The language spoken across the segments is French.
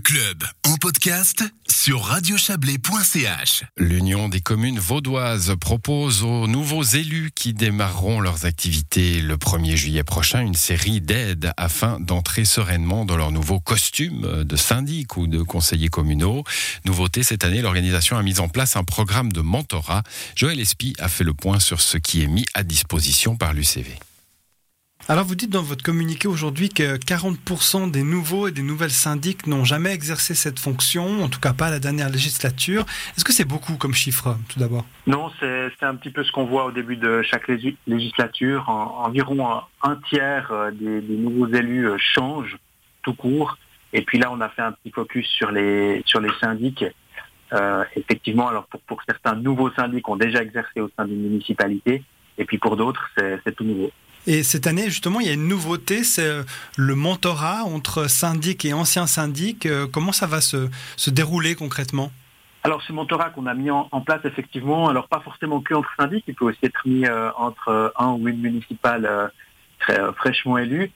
club en podcast sur radiochablais.ch. L'Union des communes vaudoises propose aux nouveaux élus qui démarreront leurs activités le 1er juillet prochain une série d'aides afin d'entrer sereinement dans leur nouveau costume de syndic ou de conseillers communaux. Nouveauté cette année, l'organisation a mis en place un programme de mentorat. Joël Espy a fait le point sur ce qui est mis à disposition par l'UCV. Alors vous dites dans votre communiqué aujourd'hui que 40% des nouveaux et des nouvelles syndics n'ont jamais exercé cette fonction, en tout cas pas à la dernière législature. Est-ce que c'est beaucoup comme chiffre tout d'abord? Non, c'est un petit peu ce qu'on voit au début de chaque législature. environ un, tiers euh, des, nouveaux élus euh, changent tout court. Et puis là, on a fait un petit focus sur les, sur les syndics. Euh, effectivement, alors pour, pour certains nouveaux syndics ont déjà exercé au sein d'une municipalité, et puis pour d'autres, c'est tout nouveau. Et cette année, justement, il y a une nouveauté, c'est euh, le mentorat entre syndics et anciens syndics. Euh, comment ça va se, se dérouler concrètement? Alors ce mentorat qu'on a mis en, place effectivement, alors pas forcément que entre syndics, il peut aussi être mis euh, entre un ou une municipale très fraîchement élue.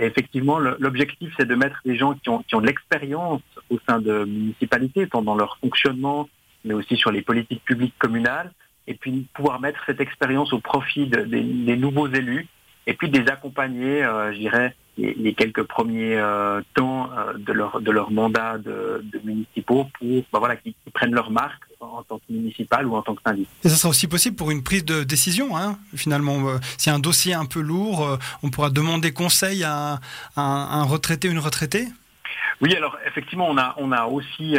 effectivement, l'objectif c'est de mettre des gens qui ont, qui ont de l'expérience au sein de municipalités, tant dans leur fonctionnement, mais aussi sur les politiques publiques communales, et puis pouvoir mettre cette expérience au profit des nouveaux élus et puis de les accompagner, euh, je dirais, les, quelques premiers euh, temps euh, de leur de leur mandat de, municipaux pour bah, voilà qu'ils prennent leur marque en tant que municipal ou en tant que syndic. Et ça sera aussi possible pour une prise de décision, hein, finalement. si un dossier un peu lourd, on pourra demander conseil à, un retraité ou une retraitée? Oui, alors effectivement, on a, on a aussi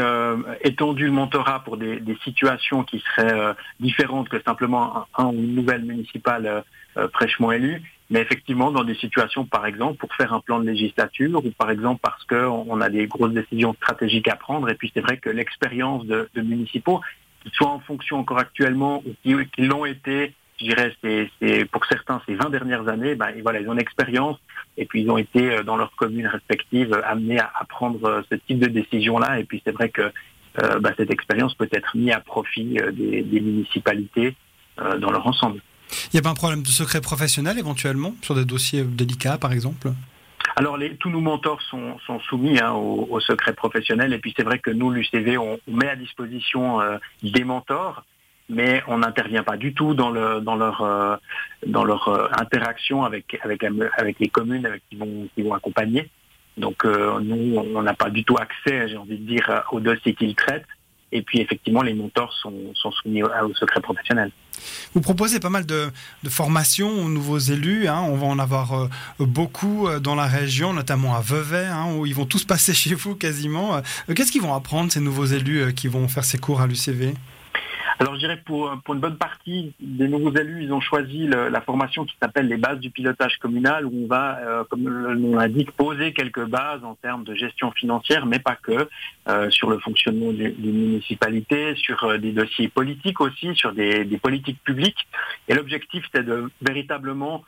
étendu le mentorat pour des, situations qui seraient différentes que simplement un, ou une nouvelle municipale fraîchement élue. Mais effectivement, dans des situations, par exemple, pour faire un plan de législature, ou par exemple parce qu'on a des grosses décisions stratégiques à prendre, et puis c'est vrai que l'expérience de, municipaux, qu'ils soient en fonction encore actuellement ou qui, l'ont été, je dirais, c'est, pour certains ces 20 dernières années, ben, voilà, ils ont l'expérience et puis ils ont été euh, dans leurs communes respectives amenés à, prendre euh, ce type de décision-là. Et puis c'est vrai que euh, ben, cette expérience peut être mise à profit des, municipalités dans leur ensemble. Il n'y a pas un problème de secret professionnel éventuellement sur des dossiers délicats par exemple? Alors, les, tous nos mentors sont, soumis hein, au, secret professionnel. Et puis, c'est vrai que nous, l'UCV, on, met à disposition euh, des mentors, mais on n'intervient pas du tout dans, le, dans leur, euh, euh, interaction avec, les communes qui vont accompagner. Donc, nous, on n'a pas du tout accès, j'ai envie de dire, aux dossiers qu'ils traitent. Et puis effectivement, les mentors sont, soumis au, secret professionnel. Vous proposez pas mal de, formations aux nouveaux élus. Hein. On va en avoir euh, beaucoup euh, dans la région, notamment à Vevey, hein, où ils vont tous passer chez vous quasiment. Euh, qu'est-ce qu'ils vont apprendre, ces nouveaux élus qui vont faire ces cours à l'UCV alors je dirais pour, pour une bonne partie des nouveaux élus, ils ont choisi la formation qui s'appelle les bases du pilotage communal, où on va, euh, comme nom l'indique, poser quelques bases en termes de gestion financière, mais pas que, euh, sur le fonctionnement d'une municipalité, sur euh, des dossiers politiques aussi, sur des, politiques publiques. Et l'objectif, c'est de véritablement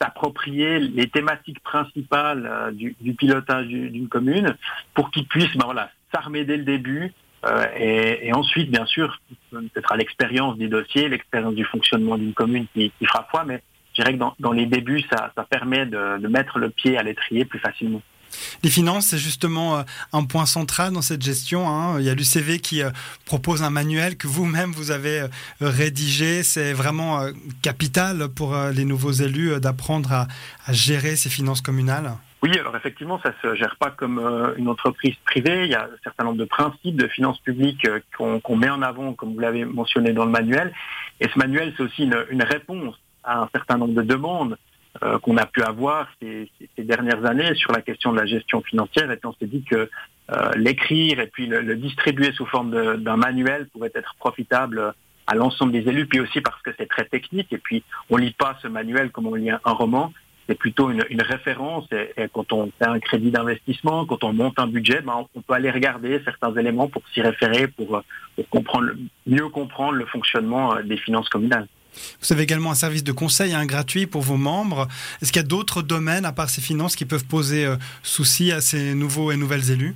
s'approprier les thématiques principales du, du, pilotage d'une commune pour qu'ils puissent ben voilà, s'armer dès le début euh, et, ensuite, bien sûr, peut-être à l'expérience des dossiers, l'expérience du fonctionnement d'une commune qui, fera foi, mais je dirais que dans, les débuts, ça, permet de, mettre le pied à l'étrier plus facilement. Les finances, c'est justement euh, un point central dans cette gestion. Hein. Il y a l'UCV qui euh, propose un manuel que vous-même vous avez rédigé. C'est vraiment capital pour les nouveaux élus d'apprendre à gérer ces finances communales. Oui, alors effectivement, ça se gère pas comme euh, une entreprise privée. Il y a un certain nombre de principes de finances publiques euh, qu'on met en avant, comme vous l'avez mentionné dans le manuel. Et ce manuel, c'est aussi une, réponse à un certain nombre de demandes euh, qu'on a pu avoir ces, dernières années sur la question de la gestion financière. Et puis on s'est dit que l'écrire et puis le, distribuer sous forme d'un manuel pouvait être profitable à l'ensemble des élus, puis aussi parce que c'est très technique. Et puis on lit pas ce manuel comme on lit un roman c'est plutôt une, référence. Et, quand on fait un crédit d'investissement, quand on monte un budget, ben, on peut aller regarder certains éléments pour s'y référer, pour, comprendre, mieux comprendre le fonctionnement euh, des finances communales. Vous avez également un service de conseil hein, gratuit pour vos membres. Est-ce qu'il y a d'autres domaines, à part ces finances, qui peuvent poser euh, souci à ces nouveaux et nouvelles élus?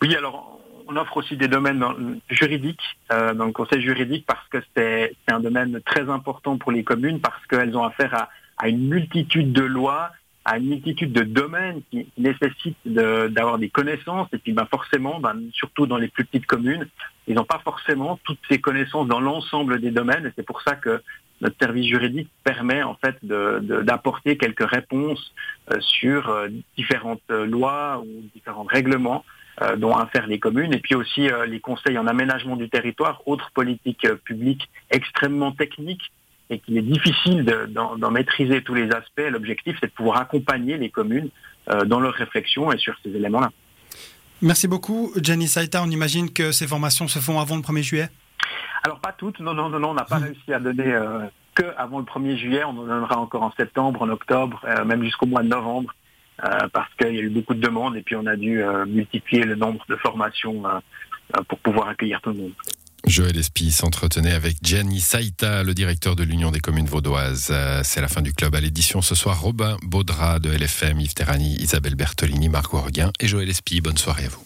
Oui, alors on offre aussi des domaines juridiques, euh, dans le conseil juridique, parce que c'est un domaine très important pour les communes, parce qu'elles ont affaire à, à une multitude de lois à une multitude de domaines qui, nécessitent d'avoir des connaissances. Et puis ben, forcément, ben, surtout dans les plus petites communes, ils n'ont pas forcément toutes ces connaissances dans l'ensemble des domaines. Et c'est pour ça que notre service juridique permet en fait d'apporter quelques réponses euh, sur euh, différentes euh, lois ou différents règlements dont faire les communes, et puis aussi les conseils en aménagement du territoire, autres politiques publiques extrêmement techniques et qu'il est difficile d'en maîtriser tous les aspects. L'objectif, c'est de pouvoir accompagner les communes dans leur réflexion et sur ces éléments-là. Merci beaucoup, Jenny Saïta. On imagine que ces formations se font avant le 1er juillet? Alors pas toutes, non, non, non, non on n'a pas hmm. réussi à donner euh, que avant le 1er juillet, on en donnera encore en septembre, en octobre, euh, même jusqu'au mois de novembre, euh, parce qu'il y a eu beaucoup de demandes et puis on a dû multiplier le nombre de formations pour pouvoir accueillir tout le monde. Joël Espy s'entretenait avec Gianni Saïta, le directeur de l'Union des communes vaudoises. C'est la fin du club à l'édition ce soir. Robin Baudra de LFM, Yves Terrani, Isabelle Bertolini, Marc Orguin et Joël Espy. Bonne soirée à vous.